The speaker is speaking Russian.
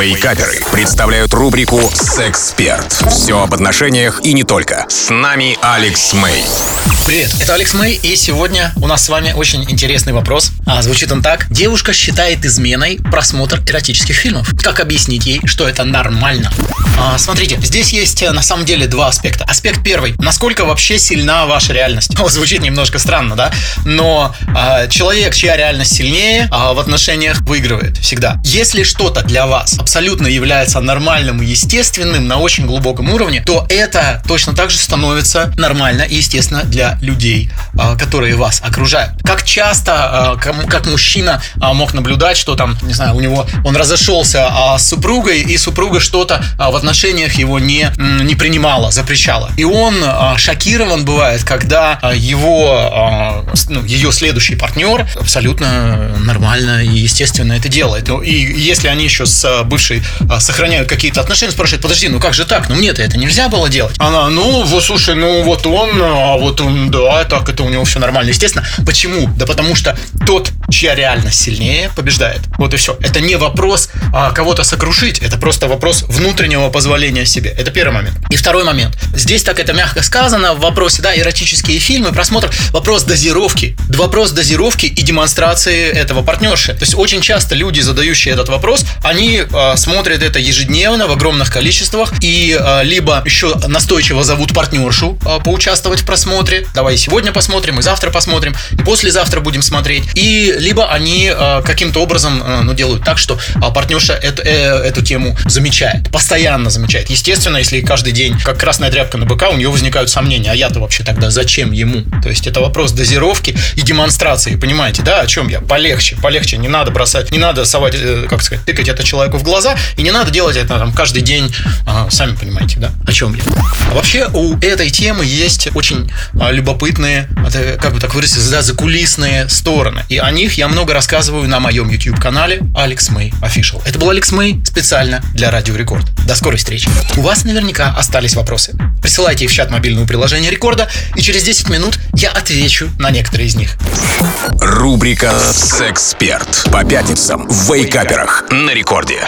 Вейкаперы представляют рубрику «Сексперт». Все об отношениях и не только. С нами Алекс Мэй. Привет, это Алекс Мэй, и сегодня у нас с вами очень интересный вопрос. А, звучит он так. Девушка считает изменой просмотр эротических фильмов. Как объяснить ей, что это нормально? А, смотрите, здесь есть э, на самом деле два аспекта. Аспект первый. Насколько вообще сильна ваша реальность? О, звучит немножко странно, да? Но а, человек, чья реальность сильнее, а, в отношениях выигрывает всегда. Если что-то для вас абсолютно является нормальным и естественным на очень глубоком уровне, то это точно так же становится нормально и естественно для людей, которые вас окружают. Как часто, а, как мужчина а, мог наблюдать, что там, не знаю, у него он разошелся а, с супругой, и супруга что-то а, в отношениях его не, не принимала, запрещала. И он а, шокирован бывает, когда а, его, а, ну, ее следующий партнер абсолютно нормально и естественно это делает. Ну, И если они еще с а, бывшей а, сохраняют какие-то отношения, спрашивают, подожди, ну как же так? Ну мне-то это нельзя было делать. Она, ну вот слушай, ну вот он, а вот он, да, так это у него все нормально. Естественно. Почему? Да потому что тот, чья реальность сильнее, побеждает. Вот и все. Это не вопрос а, кого-то сокрушить, это просто вопрос внутреннего позволения себе. Это первый момент. И второй момент. Здесь так это мягко сказано в вопросе, да, эротические фильмы, просмотр, вопрос дозировки. Вопрос дозировки и демонстрации этого партнерши. То есть очень часто люди, задающие этот вопрос, они а, смотрят это ежедневно в огромных количествах и а, либо еще настойчиво зовут партнершу а, поучаствовать в просмотре. Давай сегодня посмотрим, и завтра посмотрим, и послезавтра будем смотреть. И либо они а, каким-то образом а, ну, делают так, что а, партнерша эту, э, эту тему замечает, постоянно замечает. Естественно, если каждый день, как красная тряпка на быка, у нее возникают сомнения, а я-то вообще тогда зачем ему? То есть это вопрос дозировки и демонстрации, понимаете, да, о чем я? Полегче, полегче, не надо бросать, не надо совать, э, как сказать, тыкать это человеку в глаза, и не надо делать это там каждый день, а, сами понимаете, да, о чем я. А вообще у этой темы есть очень любопытные, как бы так выразиться, да, закулисные стороны. И о них я много рассказываю на моем YouTube-канале Алекс Мэй Official. Это был Алекс Мэй специально для Радио Рекорд. До скорой встречи. У вас наверняка остались вопросы. Присылайте их в чат мобильного приложения Рекорда, и через 10 минут я отвечу на некоторые из них. Рубрика «Сексперт» по пятницам в Вейкаперах на рекорде.